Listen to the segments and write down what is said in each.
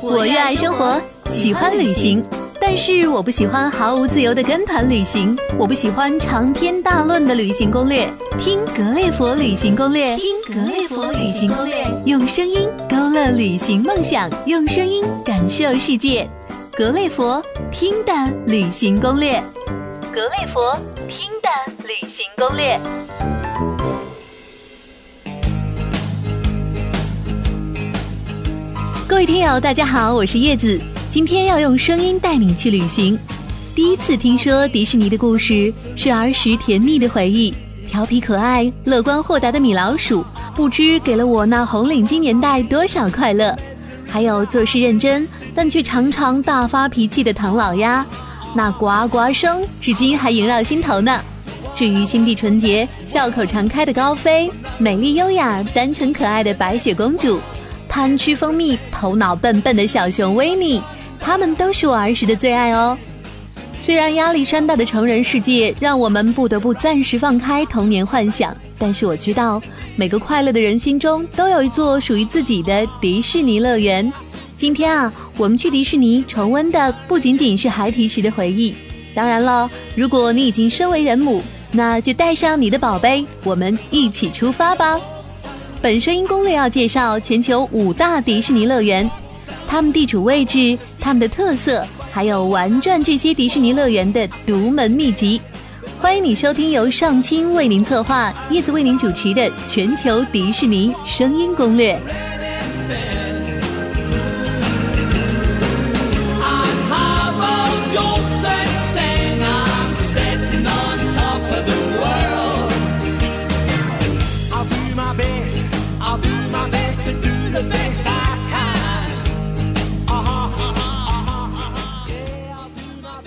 我热爱生活，喜欢旅行，但是我不喜欢毫无自由的跟团旅行。我不喜欢长篇大论的旅行攻略。听格列佛旅行攻略，听格列佛旅行攻略，用声音勾勒旅行梦想，用声音感受世界。格列佛听的旅行攻略，格列佛听的旅行攻略。各位听友，大家好，我是叶子，今天要用声音带你去旅行。第一次听说迪士尼的故事，是儿时甜蜜的回忆。调皮可爱、乐观豁达的米老鼠，不知给了我那红领巾年代多少快乐。还有做事认真，但却常常大发脾气的唐老鸭，那呱呱声至今还萦绕心头呢。至于心地纯洁、笑口常开的高飞，美丽优雅、单纯可爱的白雪公主。贪吃蜂蜜、头脑笨笨的小熊维尼，他们都是我儿时的最爱哦。虽然压力山大的成人世界让我们不得不暂时放开童年幻想，但是我知道，每个快乐的人心中都有一座属于自己的迪士尼乐园。今天啊，我们去迪士尼重温的不仅仅是孩提时的回忆，当然了，如果你已经身为人母，那就带上你的宝贝，我们一起出发吧。本声音攻略要介绍全球五大迪士尼乐园，它们地处位置、它们的特色，还有玩转这些迪士尼乐园的独门秘籍。欢迎你收听由上清为您策划、叶子为您主持的全球迪士尼声音攻略。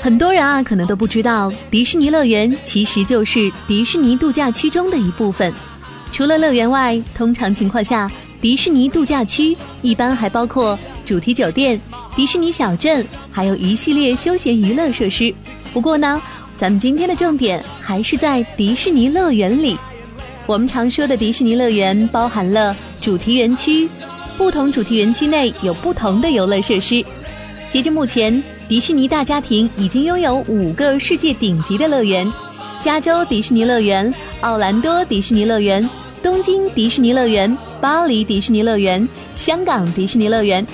很多人啊，可能都不知道，迪士尼乐园其实就是迪士尼度假区中的一部分。除了乐园外，通常情况下，迪士尼度假区一般还包括主题酒店、迪士尼小镇，还有一系列休闲娱乐设施。不过呢，咱们今天的重点还是在迪士尼乐园里。我们常说的迪士尼乐园包含了主题园区，不同主题园区内有不同的游乐设施。截至目前。迪士尼大家庭已经拥有五个世界顶级的乐园：加州迪士尼乐园、奥兰多迪士尼乐园、东京迪士尼乐园、巴黎迪士尼乐园、香港迪士尼乐园。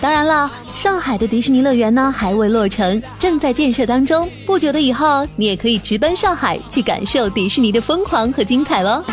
当然了，上海的迪士尼乐园呢还未落成，正在建设当中。不久的以后，你也可以直奔上海去感受迪士尼的疯狂和精彩喽。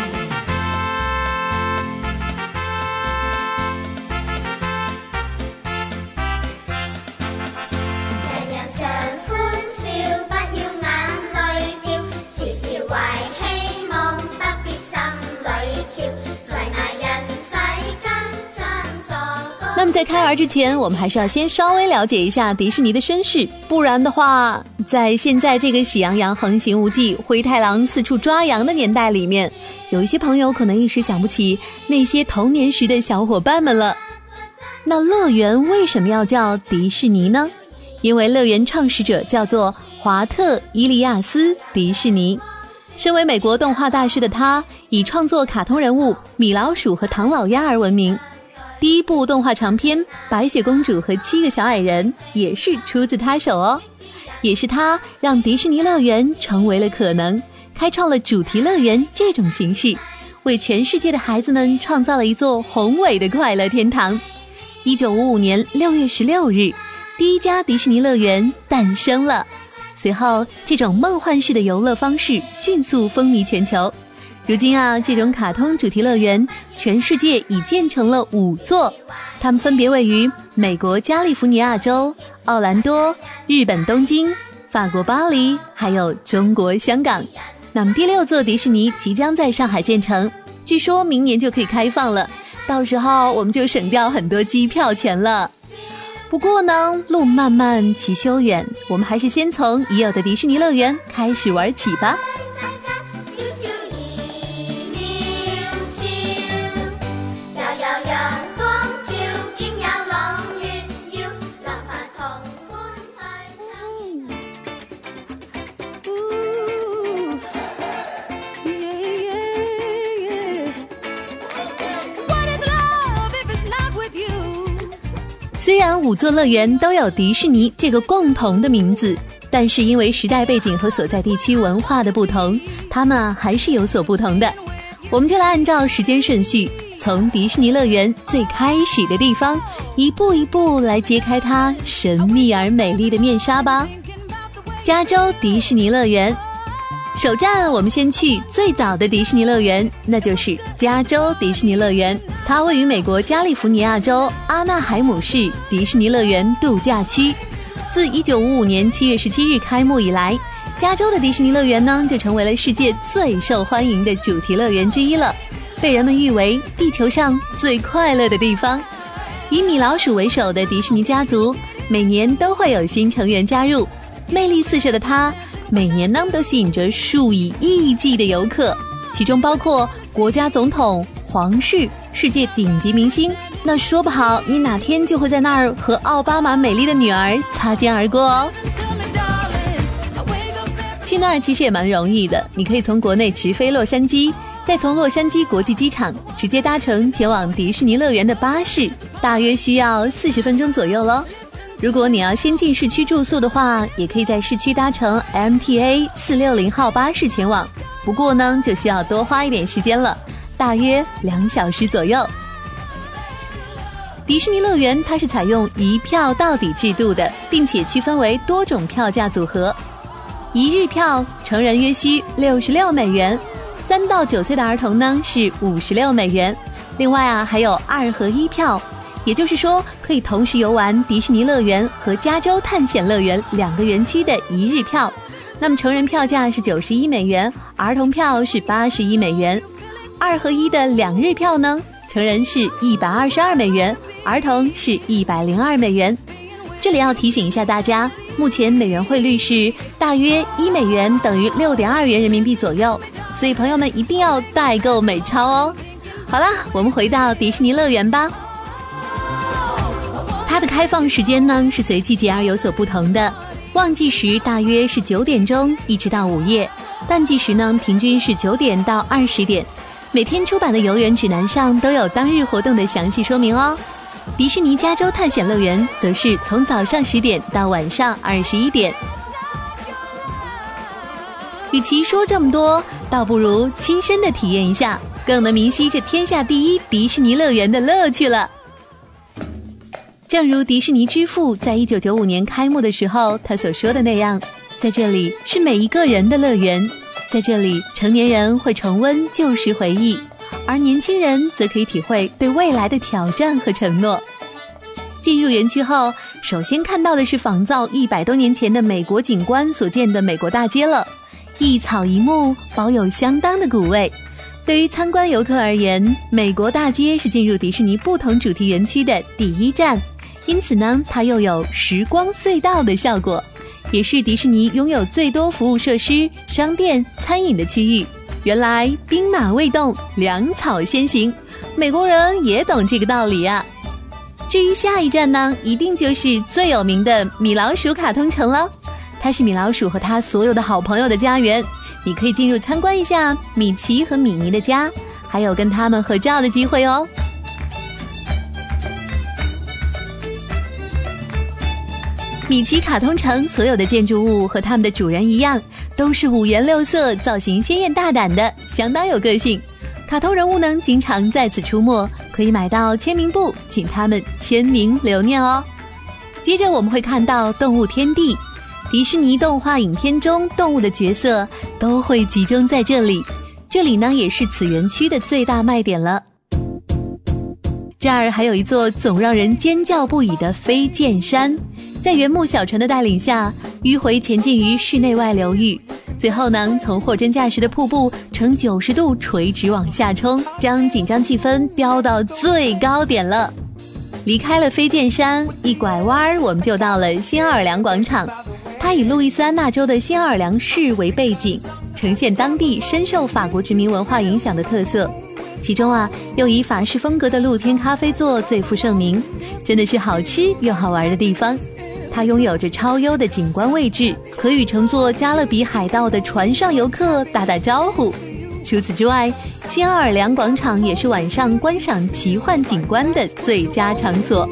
玩之前，我们还是要先稍微了解一下迪士尼的身世，不然的话，在现在这个喜羊羊横行无忌、灰太狼四处抓羊的年代里面，有一些朋友可能一时想不起那些童年时的小伙伴们了。那乐园为什么要叫迪士尼呢？因为乐园创始者叫做华特·伊利亚斯·迪士尼，身为美国动画大师的他，以创作卡通人物米老鼠和唐老鸭而闻名。第一部动画长片《白雪公主和七个小矮人》也是出自他手哦，也是他让迪士尼乐园成为了可能，开创了主题乐园这种形式，为全世界的孩子们创造了一座宏伟的快乐天堂。一九五五年六月十六日，第一家迪士尼乐园诞生了，随后这种梦幻式的游乐方式迅速风靡全球。如今啊，这种卡通主题乐园，全世界已建成了五座，它们分别位于美国加利福尼亚州、奥兰多、日本东京、法国巴黎，还有中国香港。那么第六座迪士尼即将在上海建成，据说明年就可以开放了，到时候我们就省掉很多机票钱了。不过呢，路漫漫其修远，我们还是先从已有的迪士尼乐园开始玩起吧。五座乐园都有迪士尼这个共同的名字，但是因为时代背景和所在地区文化的不同，它们还是有所不同的。我们就来按照时间顺序，从迪士尼乐园最开始的地方，一步一步来揭开它神秘而美丽的面纱吧。加州迪士尼乐园。首站，我们先去最早的迪士尼乐园，那就是加州迪士尼乐园。它位于美国加利福尼亚州阿纳海姆市迪士尼乐园度假区。自1955年7月17日开幕以来，加州的迪士尼乐园呢就成为了世界最受欢迎的主题乐园之一了，被人们誉为地球上最快乐的地方。以米老鼠为首的迪士尼家族，每年都会有新成员加入，魅力四射的它。每年呢都吸引着数以亿计的游客，其中包括国家总统、皇室、世界顶级明星。那说不好，你哪天就会在那儿和奥巴马美丽的女儿擦肩而过哦。去那儿其实也蛮容易的，你可以从国内直飞洛杉矶，再从洛杉矶国际机场直接搭乘前往迪士尼乐园的巴士，大约需要四十分钟左右喽。如果你要先进市区住宿的话，也可以在市区搭乘 MTA 四六零号巴士前往。不过呢，就需要多花一点时间了，大约两小时左右。迪士尼乐园它是采用一票到底制度的，并且区分为多种票价组合。一日票，成人约需六十六美元，三到九岁的儿童呢是五十六美元。另外啊，还有二合一票。也就是说，可以同时游玩迪士尼乐园和加州探险乐园两个园区的一日票。那么成人票价是九十一美元，儿童票是八十一美元。二合一的两日票呢，成人是一百二十二美元，儿童是一百零二美元。这里要提醒一下大家，目前美元汇率是大约一美元等于六点二元人民币左右，所以朋友们一定要代购美钞哦。好啦，我们回到迪士尼乐园吧。它的开放时间呢是随季节而有所不同的，旺季时大约是九点钟一直到午夜，淡季时呢平均是九点到二十点。每天出版的游园指南上都有当日活动的详细说明哦。迪士尼加州探险乐园则是从早上十点到晚上二十一点。与其说这么多，倒不如亲身的体验一下，更能明晰这天下第一迪士尼乐园的乐趣了。正如迪士尼之父在一九九五年开幕的时候他所说的那样，在这里是每一个人的乐园，在这里成年人会重温旧时回忆，而年轻人则可以体会对未来的挑战和承诺。进入园区后，首先看到的是仿造一百多年前的美国景观所建的美国大街了，一草一木，保有相当的古味。对于参观游客而言，美国大街是进入迪士尼不同主题园区的第一站。因此呢，它又有时光隧道的效果，也是迪士尼拥有最多服务设施、商店、餐饮的区域。原来兵马未动，粮草先行，美国人也懂这个道理啊。至于下一站呢，一定就是最有名的米老鼠卡通城了。它是米老鼠和他所有的好朋友的家园，你可以进入参观一下米奇和米妮的家，还有跟他们合照的机会哦。米奇卡通城所有的建筑物和他们的主人一样，都是五颜六色、造型鲜艳大胆的，相当有个性。卡通人物呢，经常在此出没，可以买到签名簿，请他们签名留念哦。接着我们会看到动物天地，迪士尼动画影片中动物的角色都会集中在这里，这里呢也是此园区的最大卖点了。这儿还有一座总让人尖叫不已的飞剑山。在原木小船的带领下，迂回前进于室内外流域，最后呢，从货真价实的瀑布呈九十度垂直往下冲，将紧张气氛飙到最高点了。离开了飞剑山，一拐弯儿，我们就到了新奥尔良广场。它以路易斯安那州的新奥尔良市为背景，呈现当地深受法国殖民文化影响的特色。其中啊，又以法式风格的露天咖啡座最负盛名，真的是好吃又好玩的地方。它拥有着超优的景观位置，可与乘坐加勒比海盗的船上游客打打招呼。除此之外，新奥尔良广场也是晚上观赏奇幻景观的最佳场所。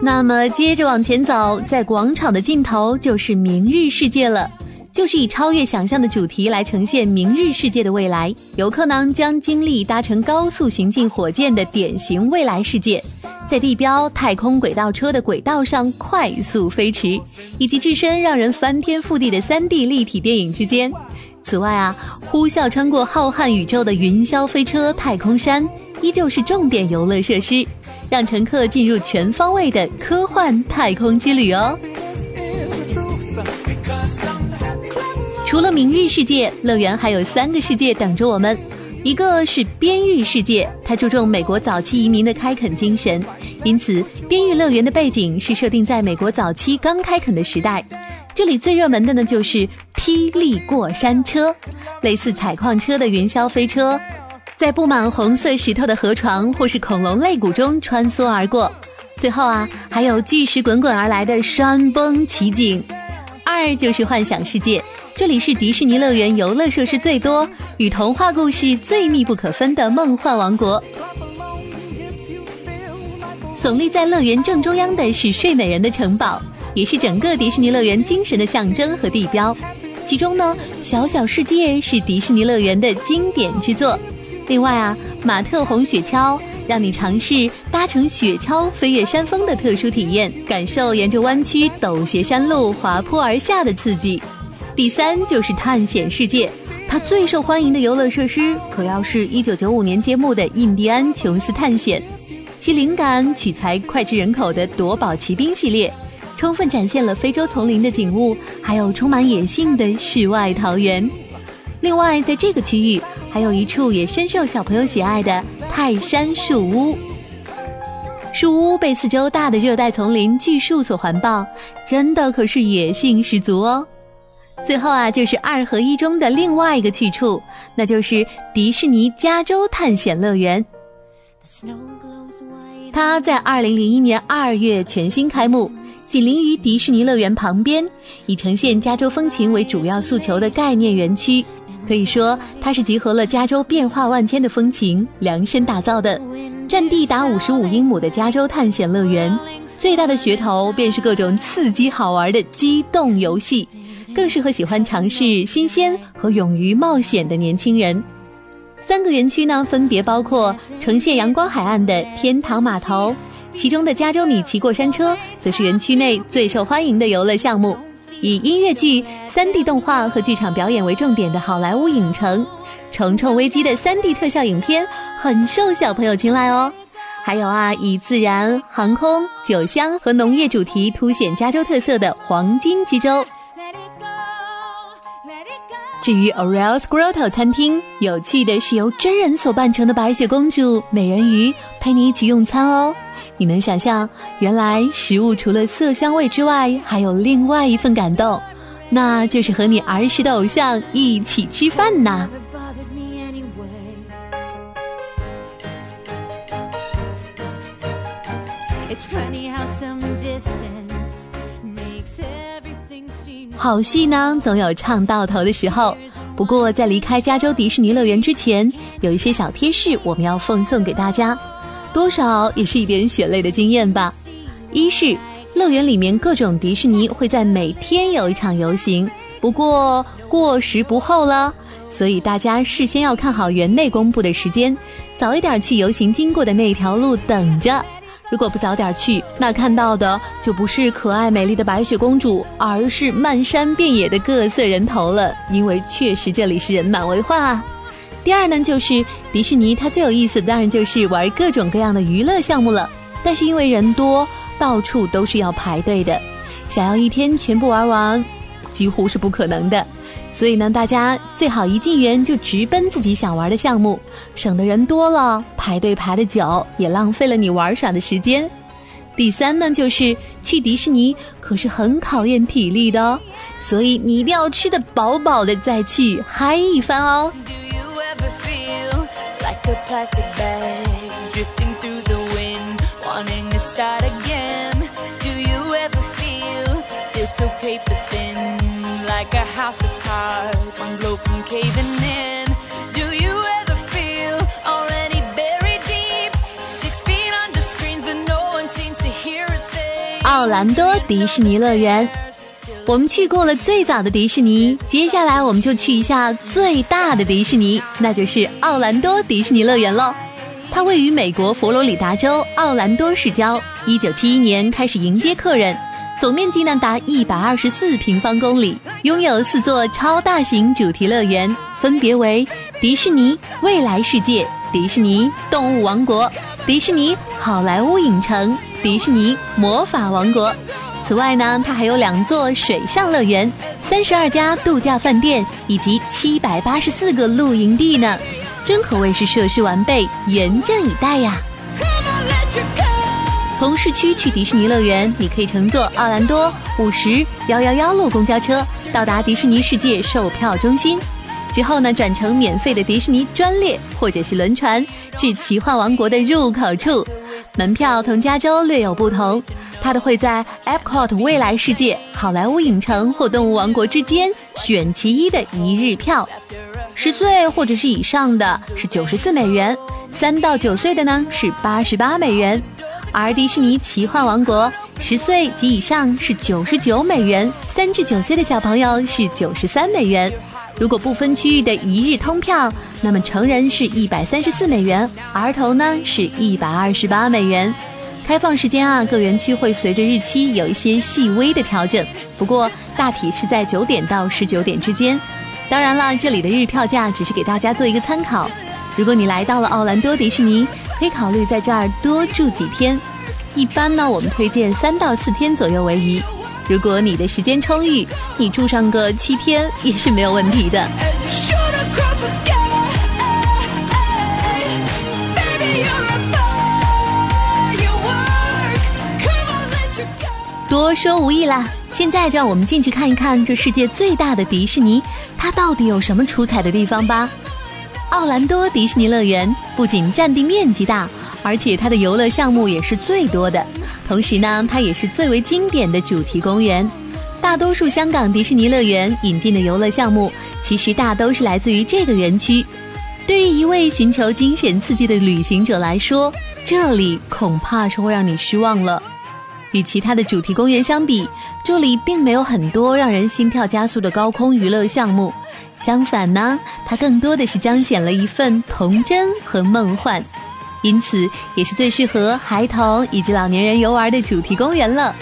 那么接着往前走，在广场的尽头就是明日世界了，就是以超越想象的主题来呈现明日世界的未来。游客呢将经历搭乘高速行进火箭的典型未来世界，在地标太空轨道车的轨道上快速飞驰，以及置身让人翻天覆地的 3D 立体电影之间。此外啊，呼啸穿过浩瀚宇宙的云霄飞车太空山依旧是重点游乐设施，让乘客进入全方位的科幻太空之旅哦。除了明日世界乐园，还有三个世界等着我们。一个是边域世界，它注重美国早期移民的开垦精神，因此边域乐园的背景是设定在美国早期刚开垦的时代。这里最热门的呢，就是霹雳过山车，类似采矿车的云霄飞车，在布满红色石头的河床或是恐龙肋骨中穿梭而过。最后啊，还有巨石滚滚而来的山崩奇景。二就是幻想世界，这里是迪士尼乐园游乐设施最多、与童话故事最密不可分的梦幻王国。耸立在乐园正中央的是睡美人的城堡。也是整个迪士尼乐园精神的象征和地标。其中呢，小小世界是迪士尼乐园的经典之作。另外啊，马特红雪橇让你尝试搭乘雪橇飞越山峰的特殊体验，感受沿着弯曲陡斜山路滑坡而下的刺激。第三就是探险世界，它最受欢迎的游乐设施可要是一九九五年揭幕的《印第安琼斯探险》，其灵感取材脍炙人口的夺宝奇兵系列。充分展现了非洲丛林的景物，还有充满野性的世外桃源。另外，在这个区域还有一处也深受小朋友喜爱的泰山树屋。树屋被四周大的热带丛林巨树所环抱，真的可是野性十足哦。最后啊，就是二合一中的另外一个去处，那就是迪士尼加州探险乐园。它在二零零一年二月全新开幕。紧邻于迪士尼乐园旁边，以呈现加州风情为主要诉求的概念园区，可以说它是集合了加州变化万千的风情量身打造的。占地达五十五英亩的加州探险乐园，最大的噱头便是各种刺激好玩的机动游戏，更适合喜欢尝试新鲜和勇于冒险的年轻人。三个园区呢，分别包括呈现阳光海岸的天堂码头。其中的加州米奇过山车，则是园区内最受欢迎的游乐项目。以音乐剧、3D 动画和剧场表演为重点的好莱坞影城，《虫虫危机》的 3D 特效影片很受小朋友青睐哦。还有啊，以自然、航空、酒香和农业主题凸显加州特色的黄金之州。至于 Oreo's Grotto 餐厅，有趣的是由真人所扮成的白雪公主、美人鱼陪你一起用餐哦。你能想象，原来食物除了色香味之外，还有另外一份感动，那就是和你儿时的偶像一起吃饭呐。好戏呢，总有唱到头的时候。不过，在离开加州迪士尼乐园之前，有一些小贴士我们要奉送给大家。多少也是一点血泪的经验吧。一是乐园里面各种迪士尼会在每天有一场游行，不过过时不候了，所以大家事先要看好园内公布的时间，早一点去游行经过的那条路等着。如果不早点去，那看到的就不是可爱美丽的白雪公主，而是漫山遍野的各色人头了。因为确实这里是人满为患啊。第二呢，就是迪士尼，它最有意思当然就是玩各种各样的娱乐项目了。但是因为人多，到处都是要排队的，想要一天全部玩完，几乎是不可能的。所以呢，大家最好一进园就直奔自己想玩的项目，省得人多了排队排的久，也浪费了你玩耍的时间。第三呢，就是去迪士尼可是很考验体力的哦，所以你一定要吃得饱饱的再去嗨一番哦。So paper. Like a house of cards, one blow from caving in? Do you ever feel already buried deep, six feet under screens, but no one seems to hear a thing? 奥兰多迪士尼乐园。我们去过了最早的迪士尼，接下来我们就去一下最大的迪士尼，那就是奥兰多迪士尼乐园喽。它位于美国佛罗里达州奥兰多市郊，一九七一年开始迎接客人，总面积呢达一百二十四平方公里，拥有四座超大型主题乐园，分别为迪士尼未来世界、迪士尼动物王国、迪士尼好莱坞影城、迪士尼魔法王国。此外呢，它还有两座水上乐园、三十二家度假饭店以及七百八十四个露营地呢，真可谓是设施完备，严阵以待呀。从市区去迪士尼乐园，你可以乘坐奥兰多五十幺幺幺路公交车到达迪士尼世界售票中心，之后呢转乘免费的迪士尼专列或者是轮船至奇幻王国的入口处，门票同加州略有不同。它的会在 Epcot 未来世界、好莱坞影城或动物王国之间选其一的一日票，十岁或者是以上的是九十四美元，三到九岁的呢是八十八美元，而迪士尼奇幻王国十岁及以上是九十九美元，三至九岁的小朋友是九十三美元。如果不分区域的一日通票，那么成人是一百三十四美元，儿童呢是一百二十八美元。开放时间啊，各园区会随着日期有一些细微的调整，不过大体是在九点到十九点之间。当然了，这里的日票价只是给大家做一个参考。如果你来到了奥兰多迪士尼，可以考虑在这儿多住几天。一般呢，我们推荐三到四天左右为宜。如果你的时间充裕，你住上个七天也是没有问题的。多说无益啦！现在就让我们进去看一看这世界最大的迪士尼，它到底有什么出彩的地方吧。奥兰多迪士尼乐园不仅占地面积大，而且它的游乐项目也是最多的。同时呢，它也是最为经典的主题公园。大多数香港迪士尼乐园引进的游乐项目，其实大都是来自于这个园区。对于一位寻求惊险刺激的旅行者来说，这里恐怕是会让你失望了。与其他的主题公园相比，这里并没有很多让人心跳加速的高空娱乐项目。相反呢，它更多的是彰显了一份童真和梦幻，因此也是最适合孩童以及老年人游玩的主题公园了。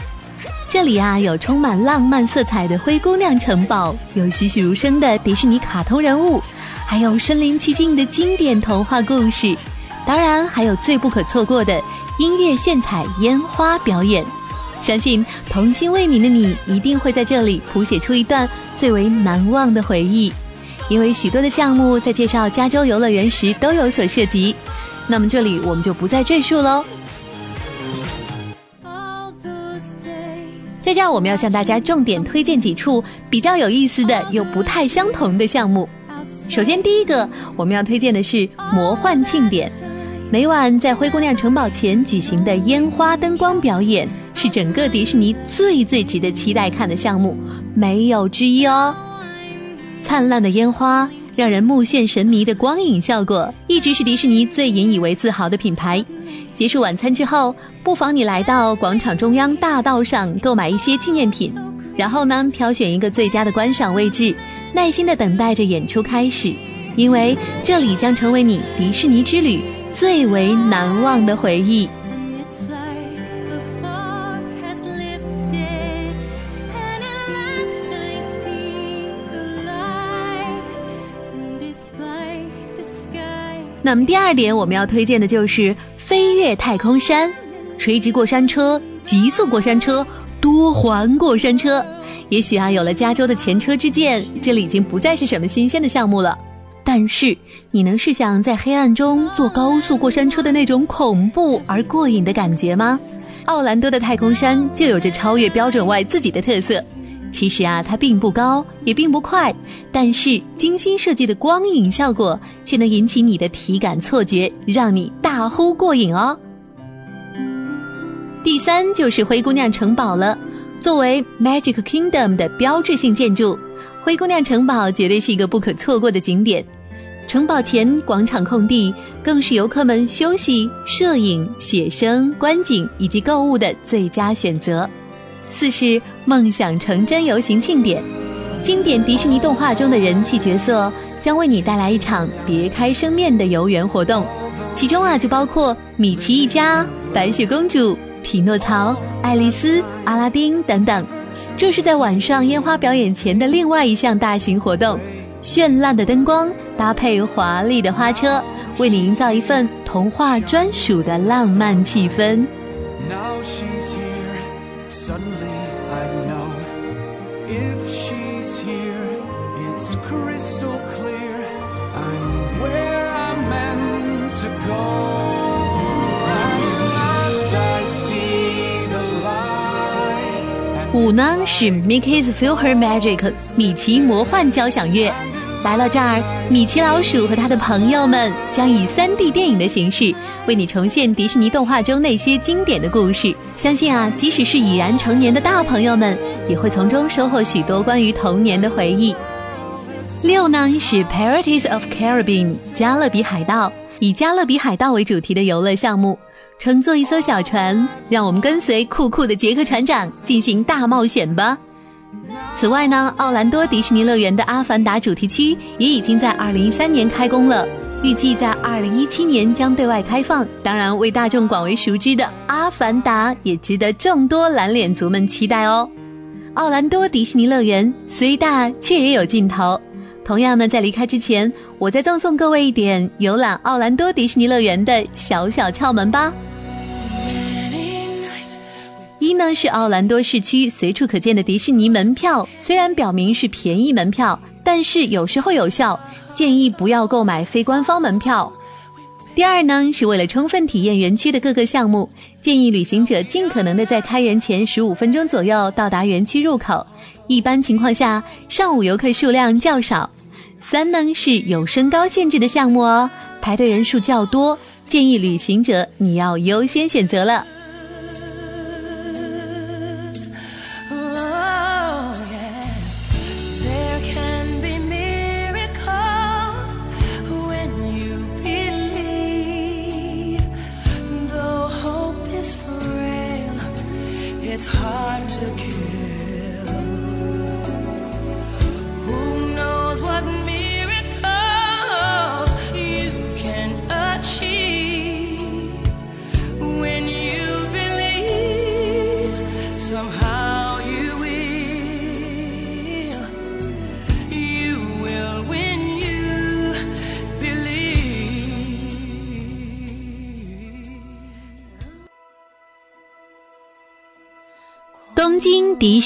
这里啊，有充满浪漫色彩的灰姑娘城堡，有栩栩如生的迪士尼卡通人物，还有身临其境的经典童话故事，当然还有最不可错过的音乐炫彩烟花表演。相信童心未泯的你一定会在这里谱写出一段最为难忘的回忆，因为许多的项目在介绍加州游乐园时都有所涉及。那么这里我们就不再赘述喽。在这儿，我们要向大家重点推荐几处比较有意思的又不太相同的项目。首先，第一个我们要推荐的是魔幻庆典。每晚在灰姑娘城堡前举行的烟花灯光表演，是整个迪士尼最最值得期待看的项目，没有之一哦。灿烂的烟花，让人目眩神迷的光影效果，一直是迪士尼最引以为自豪的品牌。结束晚餐之后，不妨你来到广场中央大道上购买一些纪念品，然后呢，挑选一个最佳的观赏位置，耐心的等待着演出开始，因为这里将成为你迪士尼之旅。最为难忘的回忆。那么第二点，我们要推荐的就是飞越太空山，垂直过山车、极速过山车、多环过山车。也许啊，有了加州的前车之鉴，这里已经不再是什么新鲜的项目了。但是，你能试想在黑暗中坐高速过山车的那种恐怖而过瘾的感觉吗？奥兰多的太空山就有着超越标准外自己的特色。其实啊，它并不高，也并不快，但是精心设计的光影效果却能引起你的体感错觉，让你大呼过瘾哦。第三就是灰姑娘城堡了，作为 Magic Kingdom 的标志性建筑，灰姑娘城堡绝对是一个不可错过的景点。城堡前广场空地更是游客们休息、摄影、写生、观景以及购物的最佳选择。四是梦想成真游行庆典。经典迪士尼动画中的人气角色将为你带来一场别开生面的游园活动，其中啊就包括米奇一家、白雪公主、匹诺曹、爱丽丝、阿拉丁等等。这是在晚上烟花表演前的另外一项大型活动，绚烂的灯光搭配华丽的花车，为你营造一份童话专属的浪漫气氛。五呢是 Mickey's PhilharMagic 米奇魔幻交响乐， 来到这儿，米奇老鼠和他的朋友们将以 3D 电影的形式为你重现迪士尼动画中那些经典的故事。相信啊，即使是已然成年的大朋友们，也会从中收获许多关于童年的回忆。六呢是 Pirates of Caribbean 加勒比海盗，以加勒比海盗为主题的游乐项目。乘坐一艘小船，让我们跟随酷酷的杰克船长进行大冒险吧。此外呢，奥兰多迪士尼乐园的阿凡达主题区也已经在2013年开工了，预计在2017年将对外开放。当然，为大众广为熟知的阿凡达也值得众多蓝脸族们期待哦。奥兰多迪士尼乐园虽大，却也有尽头。同样呢，在离开之前，我再赠送各位一点游览奥兰多迪士尼乐园的小小窍门吧。一呢是奥兰多市区随处可见的迪士尼门票，虽然表明是便宜门票，但是有时候有效，建议不要购买非官方门票。第二呢是为了充分体验园区的各个项目，建议旅行者尽可能的在开园前十五分钟左右到达园区入口。一般情况下，上午游客数量较少。三呢是有身高限制的项目哦，排队人数较多，建议旅行者你要优先选择了。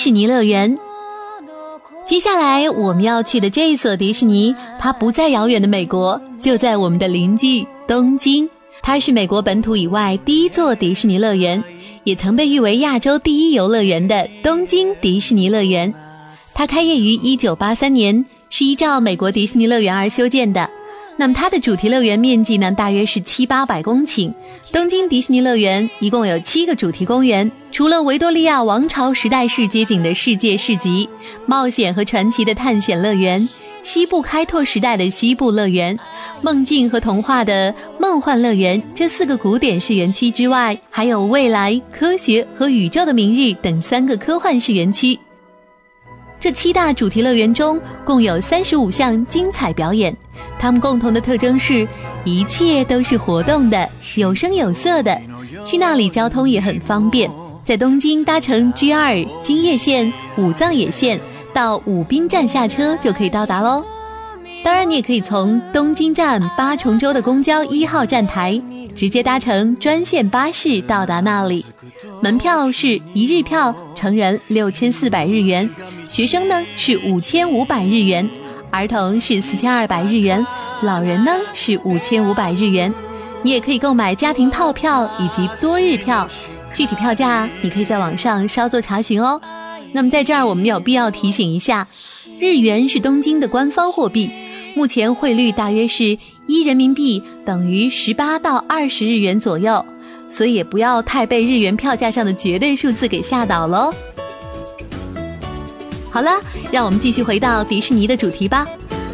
迪士尼乐园。接下来我们要去的这一所迪士尼，它不在遥远的美国，就在我们的邻居东京。它是美国本土以外第一座迪士尼乐园，也曾被誉为亚洲第一游乐园的东京迪士尼乐园。它开业于一九八三年，是依照美国迪士尼乐园而修建的。那么它的主题乐园面积呢，大约是七八百公顷。东京迪士尼乐园一共有七个主题公园，除了维多利亚王朝时代式街景的世界市集、冒险和传奇的探险乐园、西部开拓时代的西部乐园、梦境和童话的梦幻乐园这四个古典式园区之外，还有未来、科学和宇宙的明日等三个科幻式园区。这七大主题乐园中共有三十五项精彩表演，它们共同的特征是，一切都是活动的，有声有色的。去那里交通也很方便，在东京搭乘 G 二京叶线、武藏野线到武滨站下车就可以到达喽。当然，你也可以从东京站八重洲的公交一号站台直接搭乘专线巴士到达那里。门票是一日票，成人六千四百日元。学生呢是五千五百日元，儿童是四千二百日元，老人呢是五千五百日元。你也可以购买家庭套票以及多日票，具体票价你可以在网上稍作查询哦。那么在这儿我们有必要提醒一下，日元是东京的官方货币，目前汇率大约是一人民币等于十八到二十日元左右，所以也不要太被日元票价上的绝对数字给吓倒喽。好了，让我们继续回到迪士尼的主题吧。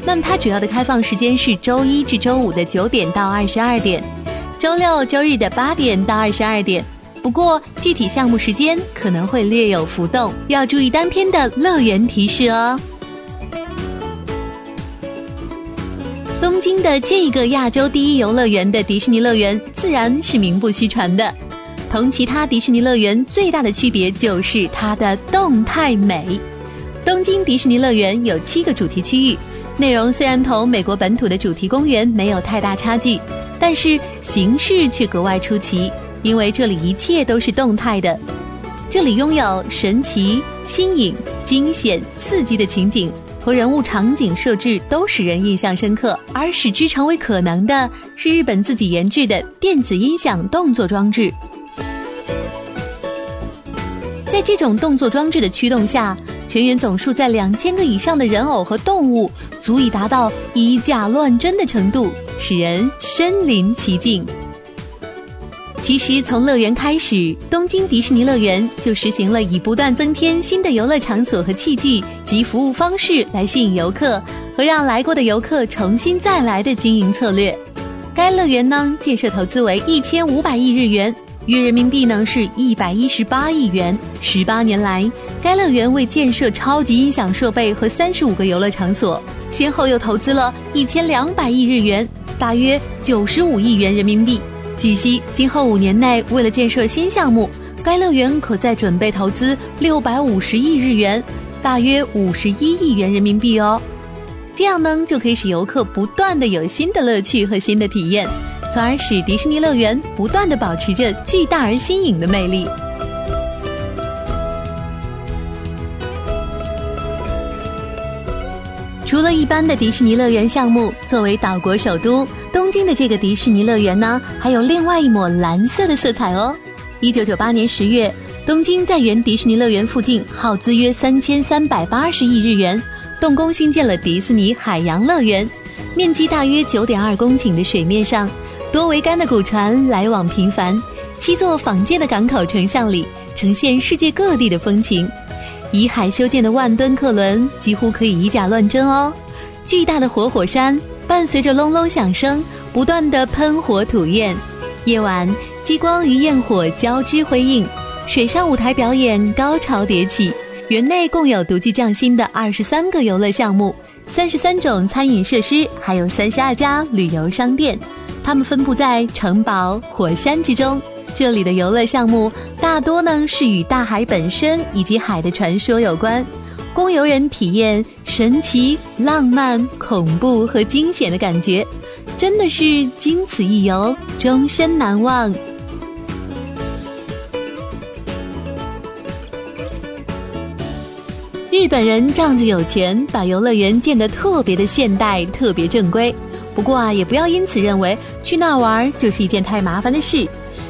那么它主要的开放时间是周一至周五的九点到二十二点，周六周日的八点到二十二点。不过具体项目时间可能会略有浮动，要注意当天的乐园提示哦。东京的这个亚洲第一游乐园的迪士尼乐园，自然是名不虚传的。同其他迪士尼乐园最大的区别就是它的动态美。东京迪士尼乐园有七个主题区域，内容虽然同美国本土的主题公园没有太大差距，但是形式却格外出奇，因为这里一切都是动态的。这里拥有神奇、新颖、惊险、刺激的情景和人物场景设置，都使人印象深刻。而使之成为可能的是日本自己研制的电子音响动作装置。在这种动作装置的驱动下。全员总数在两千个以上的人偶和动物，足以达到以假乱真的程度，使人身临其境。其实从乐园开始，东京迪士尼乐园就实行了以不断增添新的游乐场所和器具及服务方式来吸引游客和让来过的游客重新再来的经营策略。该乐园呢，建设投资为一千五百亿日元。约人民币呢是一百一十八亿元。十八年来，该乐园为建设超级音响设备和三十五个游乐场所，先后又投资了一千两百亿日元，大约九十五亿元人民币。据悉，今后五年内，为了建设新项目，该乐园可再准备投资六百五十亿日元，大约五十一亿元人民币哦。这样呢，就可以使游客不断的有新的乐趣和新的体验。从而使迪士尼乐园不断的保持着巨大而新颖的魅力。除了一般的迪士尼乐园项目，作为岛国首都，东京的这个迪士尼乐园呢，还有另外一抹蓝色的色彩哦。一九九八年十月，东京在原迪士尼乐园附近耗资约三千三百八十亿日元，动工兴建了迪士尼海洋乐园，面积大约九点二公顷的水面上。多桅杆的古船来往频繁，七座仿建的港口成像里呈现世界各地的风情。以海修建的万吨客轮几乎可以以假乱真哦。巨大的活火山伴随着隆隆响声，不断的喷火吐焰。夜晚，激光与焰火交织辉映，水上舞台表演高潮迭起。园内共有独具匠心的二十三个游乐项目，三十三种餐饮设施，还有三十二家旅游商店。它们分布在城堡、火山之中。这里的游乐项目大多呢是与大海本身以及海的传说有关，供游人体验神奇、浪漫、恐怖和惊险的感觉，真的是经此一游，终身难忘。日本人仗着有钱，把游乐园建得特别的现代，特别正规。不过啊，也不要因此认为去那儿玩就是一件太麻烦的事。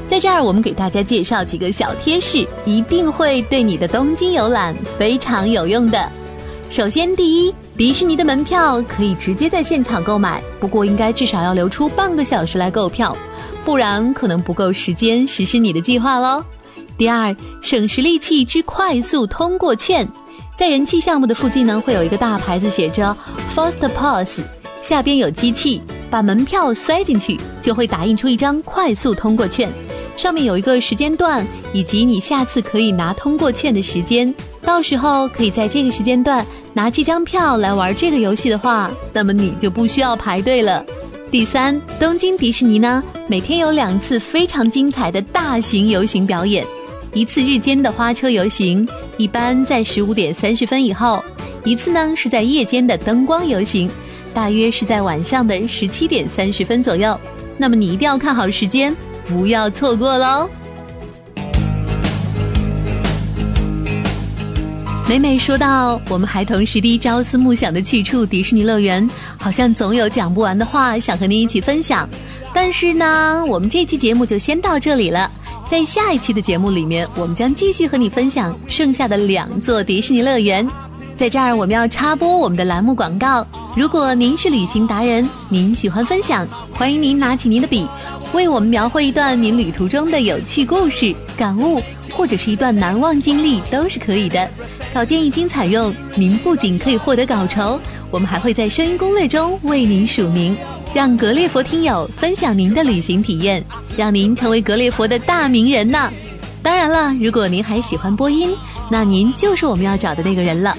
在这儿，我们给大家介绍几个小贴士，一定会对你的东京游览非常有用的。首先，第一，迪士尼的门票可以直接在现场购买，不过应该至少要留出半个小时来购票，不然可能不够时间实施你的计划喽。第二，省时利器之快速通过券，在人气项目的附近呢，会有一个大牌子写着 “Fast Pass”。下边有机器，把门票塞进去，就会打印出一张快速通过券，上面有一个时间段以及你下次可以拿通过券的时间。到时候可以在这个时间段拿这张票来玩这个游戏的话，那么你就不需要排队了。第三，东京迪士尼呢，每天有两次非常精彩的大型游行表演，一次日间的花车游行，一般在十五点三十分以后；一次呢是在夜间的灯光游行。大约是在晚上的十七点三十分左右，那么你一定要看好时间，不要错过喽。每每说到我们孩童时的朝思暮想的去处迪士尼乐园，好像总有讲不完的话想和您一起分享。但是呢，我们这期节目就先到这里了，在下一期的节目里面，我们将继续和你分享剩下的两座迪士尼乐园。在这儿，我们要插播我们的栏目广告。如果您是旅行达人，您喜欢分享，欢迎您拿起您的笔，为我们描绘一段您旅途中的有趣故事、感悟，或者是一段难忘经历，都是可以的。稿件一经采用，您不仅可以获得稿酬，我们还会在声音攻略中为您署名，让格列佛听友分享您的旅行体验，让您成为格列佛的大名人呢。当然了，如果您还喜欢播音，那您就是我们要找的那个人了。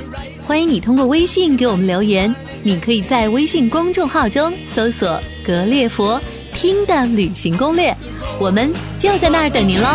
欢迎你通过微信给我们留言，你可以在微信公众号中搜索“格列佛听的旅行攻略”，我们就在那儿等您喽。